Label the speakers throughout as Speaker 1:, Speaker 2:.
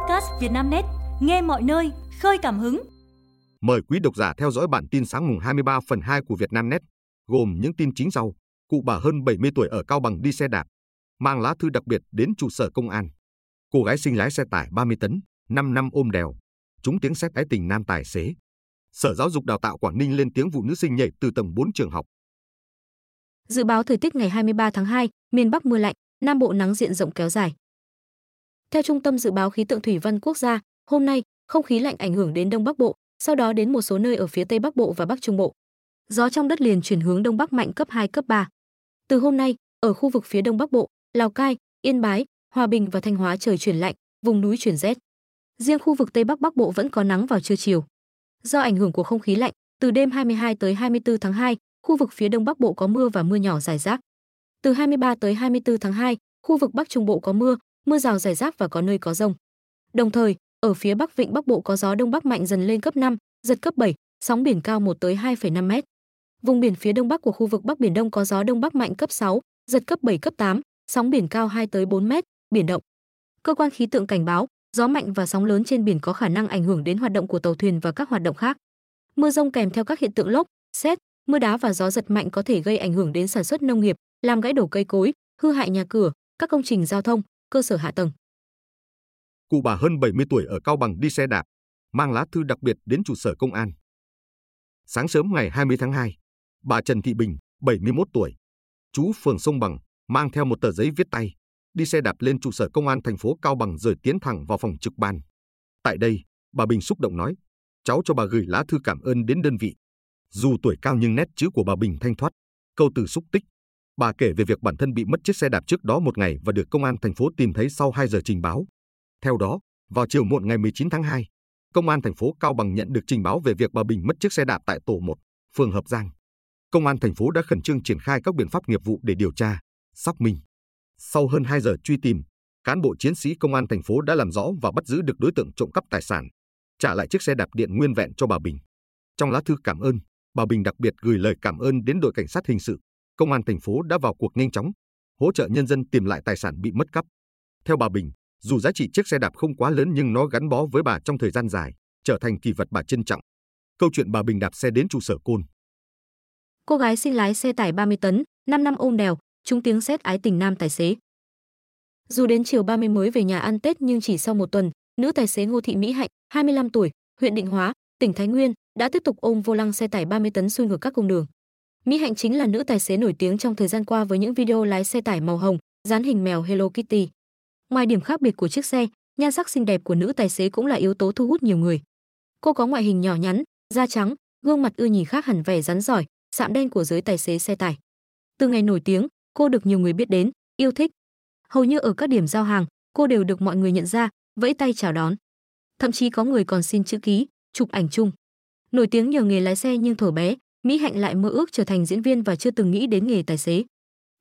Speaker 1: podcast Vietnamnet, nghe mọi nơi, khơi cảm hứng.
Speaker 2: Mời quý độc giả theo dõi bản tin sáng mùng 23 phần 2 của Vietnamnet, gồm những tin chính sau. Cụ bà hơn 70 tuổi ở Cao Bằng đi xe đạp, mang lá thư đặc biệt đến trụ sở công an. Cô gái sinh lái xe tải 30 tấn, 5 năm ôm đèo, chúng tiếng xét ái tình nam tài xế. Sở Giáo dục Đào tạo Quảng Ninh lên tiếng vụ nữ sinh nhảy từ tầng 4 trường học.
Speaker 3: Dự báo thời tiết ngày 23 tháng 2, miền Bắc mưa lạnh, Nam Bộ nắng diện rộng kéo dài. Theo Trung tâm Dự báo Khí tượng Thủy văn Quốc gia, hôm nay, không khí lạnh ảnh hưởng đến Đông Bắc Bộ, sau đó đến một số nơi ở phía Tây Bắc Bộ và Bắc Trung Bộ. Gió trong đất liền chuyển hướng Đông Bắc mạnh cấp 2, cấp 3. Từ hôm nay, ở khu vực phía Đông Bắc Bộ, Lào Cai, Yên Bái, Hòa Bình và Thanh Hóa trời chuyển lạnh, vùng núi chuyển rét. Riêng khu vực Tây Bắc Bắc Bộ vẫn có nắng vào trưa chiều. Do ảnh hưởng của không khí lạnh, từ đêm 22 tới 24 tháng 2, khu vực phía Đông Bắc Bộ có mưa và mưa nhỏ rải rác. Từ 23 tới 24 tháng 2, khu vực Bắc Trung Bộ có mưa, mưa rào rải rác và có nơi có rông. Đồng thời, ở phía Bắc Vịnh Bắc Bộ có gió đông bắc mạnh dần lên cấp 5, giật cấp 7, sóng biển cao 1 tới 2,5 mét. Vùng biển phía đông bắc của khu vực Bắc Biển Đông có gió đông bắc mạnh cấp 6, giật cấp 7 cấp 8, sóng biển cao 2 tới 4 mét, biển động. Cơ quan khí tượng cảnh báo, gió mạnh và sóng lớn trên biển có khả năng ảnh hưởng đến hoạt động của tàu thuyền và các hoạt động khác. Mưa rông kèm theo các hiện tượng lốc, xét, mưa đá và gió giật mạnh có thể gây ảnh hưởng đến sản xuất nông nghiệp, làm gãy đổ cây cối, hư hại nhà cửa, các công trình giao thông, cơ sở hạ tầng.
Speaker 2: Cụ bà hơn 70 tuổi ở Cao Bằng đi xe đạp, mang lá thư đặc biệt đến trụ sở công an. Sáng sớm ngày 20 tháng 2, bà Trần Thị Bình, 71 tuổi, chú phường Sông Bằng, mang theo một tờ giấy viết tay, đi xe đạp lên trụ sở công an thành phố Cao Bằng rồi tiến thẳng vào phòng trực ban. Tại đây, bà Bình xúc động nói, cháu cho bà gửi lá thư cảm ơn đến đơn vị. Dù tuổi cao nhưng nét chữ của bà Bình thanh thoát, câu từ xúc tích. Bà kể về việc bản thân bị mất chiếc xe đạp trước đó một ngày và được công an thành phố tìm thấy sau 2 giờ trình báo. Theo đó, vào chiều muộn ngày 19 tháng 2, công an thành phố Cao Bằng nhận được trình báo về việc bà Bình mất chiếc xe đạp tại tổ 1, phường Hợp Giang. Công an thành phố đã khẩn trương triển khai các biện pháp nghiệp vụ để điều tra, xác minh. Sau hơn 2 giờ truy tìm, cán bộ chiến sĩ công an thành phố đã làm rõ và bắt giữ được đối tượng trộm cắp tài sản, trả lại chiếc xe đạp điện nguyên vẹn cho bà Bình. Trong lá thư cảm ơn, bà Bình đặc biệt gửi lời cảm ơn đến đội cảnh sát hình sự, công an thành phố đã vào cuộc nhanh chóng, hỗ trợ nhân dân tìm lại tài sản bị mất cắp. Theo bà Bình, dù giá trị chiếc xe đạp không quá lớn nhưng nó gắn bó với bà trong thời gian dài, trở thành kỳ vật bà trân trọng. Câu chuyện bà Bình đạp xe đến trụ sở côn.
Speaker 3: Cô gái xin lái xe tải 30 tấn, 5 năm ôm đèo, chúng tiếng xét ái tình nam tài xế. Dù đến chiều 30 mới về nhà ăn Tết nhưng chỉ sau một tuần, nữ tài xế Ngô Thị Mỹ Hạnh, 25 tuổi, huyện Định Hóa, tỉnh Thái Nguyên, đã tiếp tục ôm vô lăng xe tải 30 tấn xuôi ngược các cung đường. Mỹ Hạnh chính là nữ tài xế nổi tiếng trong thời gian qua với những video lái xe tải màu hồng, dán hình mèo Hello Kitty. Ngoài điểm khác biệt của chiếc xe, nhan sắc xinh đẹp của nữ tài xế cũng là yếu tố thu hút nhiều người. Cô có ngoại hình nhỏ nhắn, da trắng, gương mặt ưa nhìn khác hẳn vẻ rắn giỏi, sạm đen của giới tài xế xe tải. Từ ngày nổi tiếng, cô được nhiều người biết đến, yêu thích. Hầu như ở các điểm giao hàng, cô đều được mọi người nhận ra, vẫy tay chào đón. Thậm chí có người còn xin chữ ký, chụp ảnh chung. Nổi tiếng nhờ nghề lái xe nhưng thuở bé, Mỹ Hạnh lại mơ ước trở thành diễn viên và chưa từng nghĩ đến nghề tài xế.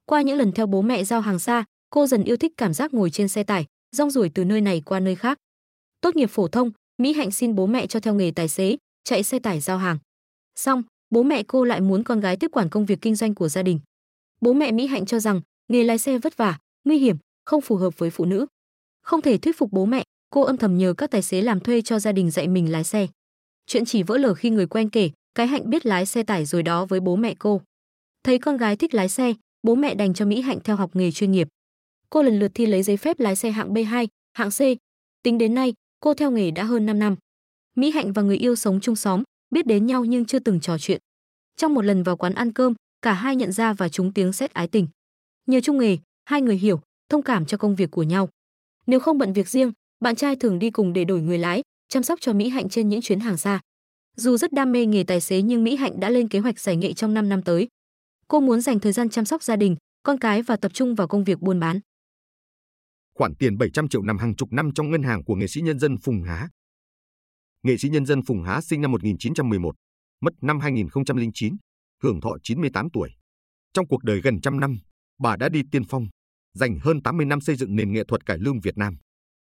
Speaker 3: Qua những lần theo bố mẹ giao hàng xa, cô dần yêu thích cảm giác ngồi trên xe tải, rong ruổi từ nơi này qua nơi khác. Tốt nghiệp phổ thông, Mỹ Hạnh xin bố mẹ cho theo nghề tài xế, chạy xe tải giao hàng. Xong, bố mẹ cô lại muốn con gái tiếp quản công việc kinh doanh của gia đình. Bố mẹ Mỹ Hạnh cho rằng nghề lái xe vất vả, nguy hiểm, không phù hợp với phụ nữ. Không thể thuyết phục bố mẹ, cô âm thầm nhờ các tài xế làm thuê cho gia đình dạy mình lái xe. Chuyện chỉ vỡ lở khi người quen kể, cái Hạnh biết lái xe tải rồi đó với bố mẹ cô. Thấy con gái thích lái xe, bố mẹ đành cho Mỹ Hạnh theo học nghề chuyên nghiệp. Cô lần lượt thi lấy giấy phép lái xe hạng B2, hạng C. Tính đến nay, cô theo nghề đã hơn 5 năm. Mỹ Hạnh và người yêu sống chung xóm, biết đến nhau nhưng chưa từng trò chuyện. Trong một lần vào quán ăn cơm, cả hai nhận ra và chúng tiếng xét ái tình. Nhờ chung nghề, hai người hiểu, thông cảm cho công việc của nhau. Nếu không bận việc riêng, bạn trai thường đi cùng để đổi người lái, chăm sóc cho Mỹ Hạnh trên những chuyến hàng xa. Dù rất đam mê nghề tài xế nhưng Mỹ Hạnh đã lên kế hoạch giải nghệ trong 5 năm tới. Cô muốn dành thời gian chăm sóc gia đình, con cái và tập trung vào công việc buôn bán.
Speaker 2: Khoản tiền 700 triệu nằm hàng chục năm trong ngân hàng của nghệ sĩ nhân dân Phùng Há. Nghệ sĩ nhân dân Phùng Há sinh năm 1911, mất năm 2009, hưởng thọ 98 tuổi. Trong cuộc đời gần trăm năm, bà đã đi tiên phong, dành hơn 80 năm xây dựng nền nghệ thuật cải lương Việt Nam.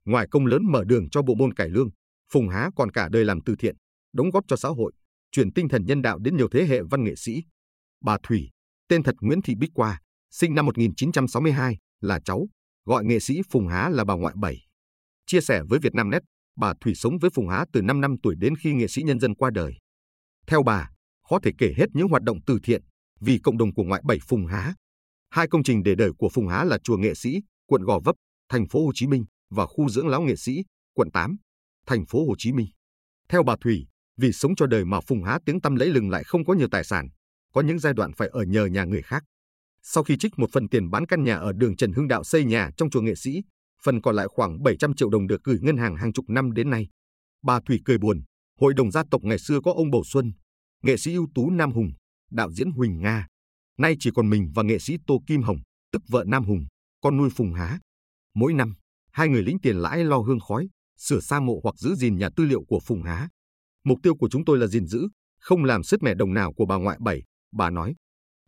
Speaker 2: Ngoài công lớn mở đường cho bộ môn cải lương, Phùng Há còn cả đời làm từ thiện, đóng góp cho xã hội, truyền tinh thần nhân đạo đến nhiều thế hệ văn nghệ sĩ. Bà Thủy, tên thật Nguyễn Thị Bích Qua, sinh năm 1962, là cháu, gọi nghệ sĩ Phùng Há là bà ngoại bảy. Chia sẻ với Vietnamnet, bà Thủy sống với Phùng Há từ 5 năm tuổi đến khi nghệ sĩ nhân dân qua đời. Theo bà, khó thể kể hết những hoạt động từ thiện vì cộng đồng của ngoại bảy Phùng Há. Hai công trình để đời của Phùng Há là chùa Nghệ Sĩ, quận Gò Vấp, thành phố Hồ Chí Minh và khu dưỡng lão nghệ sĩ, quận 8, thành phố Hồ Chí Minh. Theo bà Thủy, vì sống cho đời mà Phùng Há tiếng tăm lẫy lừng lại không có nhiều tài sản, có những giai đoạn phải ở nhờ nhà người khác. Sau khi trích một phần tiền bán căn nhà ở đường Trần Hưng Đạo xây nhà trong chùa Nghệ Sĩ, phần còn lại khoảng 700 triệu đồng được gửi ngân hàng hàng chục năm đến nay. Bà Thủy cười buồn, hội đồng gia tộc ngày xưa có ông Bầu Xuân, nghệ sĩ ưu tú Nam Hùng, đạo diễn Huỳnh Nga. Nay chỉ còn mình và nghệ sĩ Tô Kim Hồng, tức vợ Nam Hùng, con nuôi Phùng Há. Mỗi năm, hai người lĩnh tiền lãi lo hương khói, sửa sang mộ hoặc giữ gìn nhà tư liệu của Phùng Há. Mục tiêu của chúng tôi là gìn giữ, không làm sứt mẻ đồng nào của bà ngoại bảy, bà nói.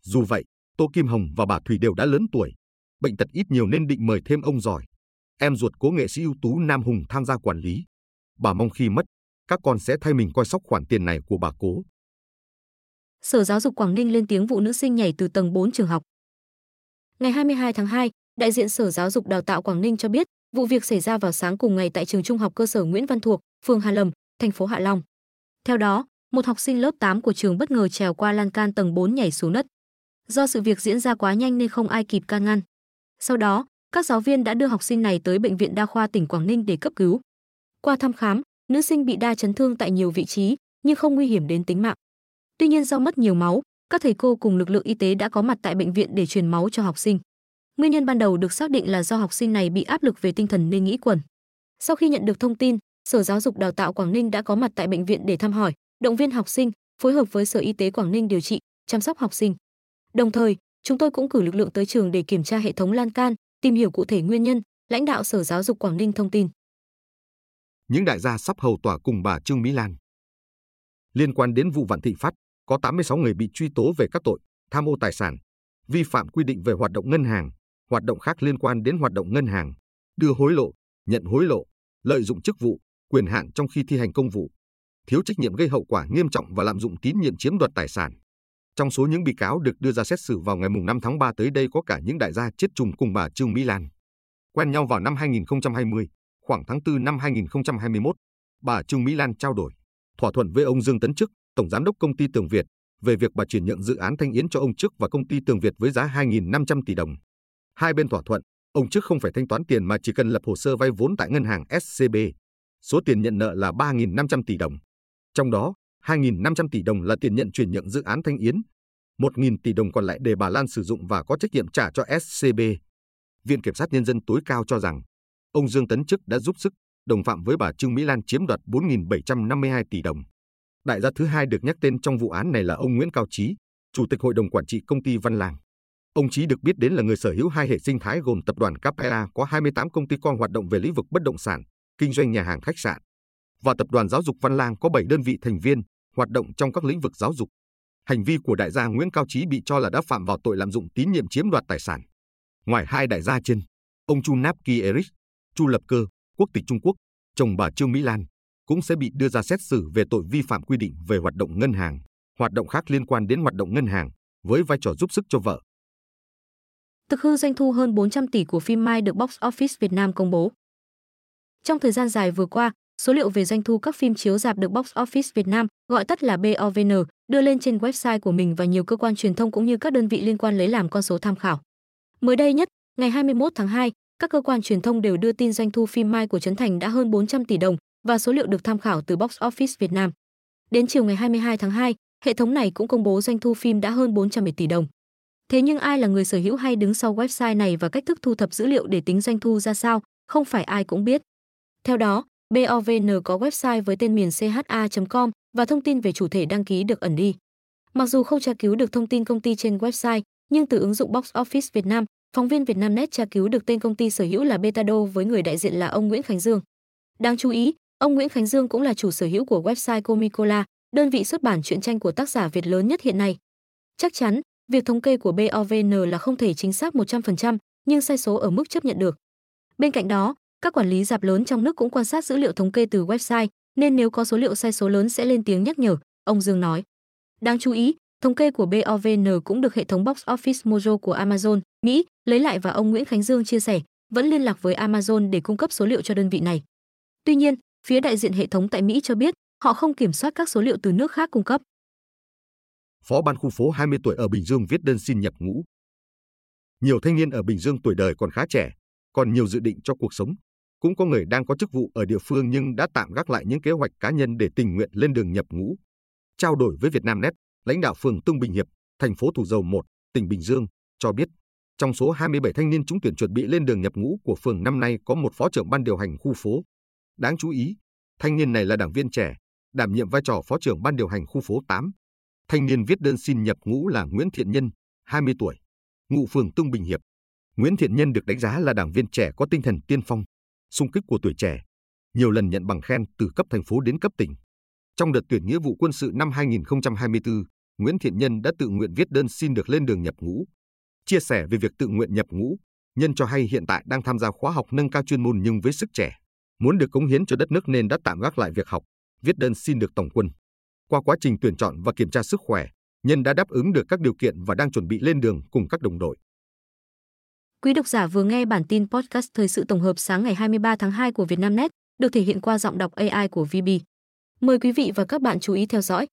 Speaker 2: Dù vậy, Tô Kim Hồng và bà Thủy đều đã lớn tuổi, bệnh tật ít nhiều nên định mời thêm ông giỏi. Em ruột cố nghệ sĩ ưu tú Nam Hùng tham gia quản lý. Bà mong khi mất, các con sẽ thay mình coi sóc khoản tiền này của bà cố.
Speaker 3: Sở Giáo dục Quảng Ninh lên tiếng vụ nữ sinh nhảy từ tầng 4 trường học. Ngày 22 tháng 2, đại diện Sở Giáo dục Đào tạo Quảng Ninh cho biết, vụ việc xảy ra vào sáng cùng ngày tại trường Trung học cơ sở Nguyễn Văn Thuộc, phường Hà Lâm, thành phố Hạ Long. Theo đó, một học sinh lớp 8 của trường bất ngờ trèo qua lan can tầng 4 nhảy xuống đất. Do sự việc diễn ra quá nhanh nên không ai kịp can ngăn. Sau đó, các giáo viên đã đưa học sinh này tới bệnh viện đa khoa tỉnh Quảng Ninh để cấp cứu. Qua thăm khám, nữ sinh bị đa chấn thương tại nhiều vị trí nhưng không nguy hiểm đến tính mạng. Tuy nhiên do mất nhiều máu, các thầy cô cùng lực lượng y tế đã có mặt tại bệnh viện để truyền máu cho học sinh. Nguyên nhân ban đầu được xác định là do học sinh này bị áp lực về tinh thần nên nghĩ quẩn. Sau khi nhận được thông tin, Sở Giáo dục Đào tạo Quảng Ninh đã có mặt tại bệnh viện để thăm hỏi, động viên học sinh, phối hợp với Sở Y tế Quảng Ninh điều trị, chăm sóc học sinh. Đồng thời, chúng tôi cũng cử lực lượng tới trường để kiểm tra hệ thống lan can, tìm hiểu cụ thể nguyên nhân, lãnh đạo Sở Giáo dục Quảng Ninh thông tin.
Speaker 2: Những đại gia sắp hầu tòa cùng bà Trương Mỹ Lan. Liên quan đến vụ Vạn Thịnh Phát, có 86 người bị truy tố về các tội tham ô tài sản, vi phạm quy định về hoạt động ngân hàng, hoạt động khác liên quan đến hoạt động ngân hàng, đưa hối lộ, nhận hối lộ, lợi dụng chức vụ, quyền hạn trong khi thi hành công vụ, thiếu trách nhiệm gây hậu quả nghiêm trọng và lạm dụng tín nhiệm chiếm đoạt tài sản. Trong số những bị cáo được đưa ra xét xử vào ngày 5 tháng 3 tới đây có cả những đại gia chết chung cùng bà Trương Mỹ Lan. Quen nhau vào năm 2020, khoảng tháng 4 năm 2021, bà Trương Mỹ Lan trao đổi, thỏa thuận với ông Dương Tấn Chức, Tổng Giám đốc Công ty Tường Việt, về việc bà chuyển nhượng dự án Thanh Yến cho ông Chức và Công ty Tường Việt với giá 2.500 tỷ đồng. Hai bên thỏa thuận, ông Chức không phải thanh toán tiền mà chỉ cần lập hồ sơ vay vốn tại ngân hàng SCB. Số tiền nhận nợ là 3.500 tỷ đồng. Trong đó, 2.500 tỷ đồng là tiền nhận chuyển nhượng dự án Thanh Yến, 1.000 tỷ đồng còn lại để bà Lan sử dụng và có trách nhiệm trả cho SCB. Viện Kiểm sát Nhân dân tối cao cho rằng, ông Dương Tấn Chức đã giúp sức, đồng phạm với bà Trương Mỹ Lan chiếm đoạt 4.752 tỷ đồng. Đại gia thứ hai được nhắc tên trong vụ án này là ông Nguyễn Cao Trí, Chủ tịch Hội đồng Quản trị Công ty Văn Lang. Ông Trí được biết đến là người sở hữu hai hệ sinh thái gồm tập đoàn Capella có 28 công ty con hoạt động về lĩnh vực bất động sản, kinh doanh nhà hàng khách sạn, và tập đoàn giáo dục Văn Lang có 7 đơn vị thành viên hoạt động trong các lĩnh vực giáo dục. Hành vi của đại gia Nguyễn Cao Trí bị cho là đã phạm vào tội lạm dụng tín nhiệm chiếm đoạt tài sản. Ngoài hai đại gia trên, ông Chu Nap Ki Eric, Chu Lập Cơ, quốc tịch Trung Quốc, chồng bà Trương Mỹ Lan, cũng sẽ bị đưa ra xét xử về tội vi phạm quy định về hoạt động ngân hàng, hoạt động khác liên quan đến hoạt động ngân hàng, với vai trò giúp sức cho vợ.
Speaker 3: Thực hư doanh thu hơn 400 tỷ của phim Mai được Box Office Việt Nam công bố. Trong thời gian dài vừa qua, số liệu về doanh thu các phim chiếu rạp được Box Office Việt Nam, gọi tắt là BOVN, đưa lên trên website của mình và nhiều cơ quan truyền thông cũng như các đơn vị liên quan lấy làm con số tham khảo. Mới đây nhất, ngày 21 tháng 2, các cơ quan truyền thông đều đưa tin doanh thu phim Mai của Trấn Thành đã hơn 400 tỷ đồng và số liệu được tham khảo từ Box Office Việt Nam. Đến chiều ngày 22 tháng 2, hệ thống này cũng công bố doanh thu phim đã hơn 410 tỷ đồng. Thế nhưng ai là người sở hữu hay đứng sau website này và cách thức thu thập dữ liệu để tính doanh thu ra sao, không phải ai cũng biết. Theo đó, BOVN có website với tên miền cha.com và thông tin về chủ thể đăng ký được ẩn đi. Mặc dù không tra cứu được thông tin công ty trên website, nhưng từ ứng dụng Box Office Việt Nam, phóng viên Vietnamnet tra cứu được tên công ty sở hữu là Betado với người đại diện là ông Nguyễn Khánh Dương. Đáng chú ý, ông Nguyễn Khánh Dương cũng là chủ sở hữu của website Comicola, đơn vị xuất bản truyện tranh của tác giả Việt lớn nhất hiện nay. Chắc chắn, việc thống kê của BOVN là không thể chính xác 100%, nhưng sai số ở mức chấp nhận được. Bên cạnh đó, các quản lý dạp lớn trong nước cũng quan sát dữ liệu thống kê từ website, nên nếu có số liệu sai số lớn sẽ lên tiếng nhắc nhở, ông Dương nói. Đáng chú ý, thống kê của BOVN cũng được hệ thống Box Office Mojo của Amazon, Mỹ lấy lại và ông Nguyễn Khánh Dương chia sẻ, vẫn liên lạc với Amazon để cung cấp số liệu cho đơn vị này. Tuy nhiên, phía đại diện hệ thống tại Mỹ cho biết họ không kiểm soát các số liệu từ nước khác cung cấp.
Speaker 2: Phó ban khu phố 20 tuổi ở Bình Dương viết đơn xin nhập ngũ. Nhiều thanh niên ở Bình Dương tuổi đời còn khá trẻ, còn nhiều dự định cho cuộc sống. Cũng có người đang có chức vụ ở địa phương nhưng đã tạm gác lại những kế hoạch cá nhân để tình nguyện lên đường nhập ngũ. Trao đổi với Vietnamnet, lãnh đạo phường Tung Bình Hiệp, thành phố Thủ Dầu Một, tỉnh Bình Dương cho biết, trong số 27 thanh niên trúng tuyển chuẩn bị lên đường nhập ngũ của phường năm nay có một phó trưởng ban điều hành khu phố. Đáng chú ý, thanh niên này là đảng viên trẻ, đảm nhiệm vai trò phó trưởng ban điều hành khu phố 8. Thanh niên viết đơn xin nhập ngũ là Nguyễn Thiện Nhân, 20 tuổi, ngụ phường Tung Bình Hiệp. Nguyễn Thiện Nhân được đánh giá là đảng viên trẻ có tinh thần tiên phong, sung kích của tuổi trẻ, nhiều lần nhận bằng khen từ cấp thành phố đến cấp tỉnh. Trong đợt tuyển nghĩa vụ quân sự năm 2024, Nguyễn Thiện Nhân đã tự nguyện viết đơn xin được lên đường nhập ngũ. Chia sẻ về việc tự nguyện nhập ngũ, Nhân cho hay hiện tại đang tham gia khóa học nâng cao chuyên môn nhưng với sức trẻ, muốn được cống hiến cho đất nước nên đã tạm gác lại việc học, viết đơn xin được tổng quân. Qua quá trình tuyển chọn và kiểm tra sức khỏe, Nhân đã đáp ứng được các điều kiện và đang chuẩn bị lên đường cùng các đồng đội.
Speaker 3: Quý độc giả vừa nghe bản tin podcast thời sự tổng hợp sáng ngày 23 tháng 2 của Vietnamnet, được thể hiện qua giọng đọc AI của VB. Mời quý vị và các bạn chú ý theo dõi.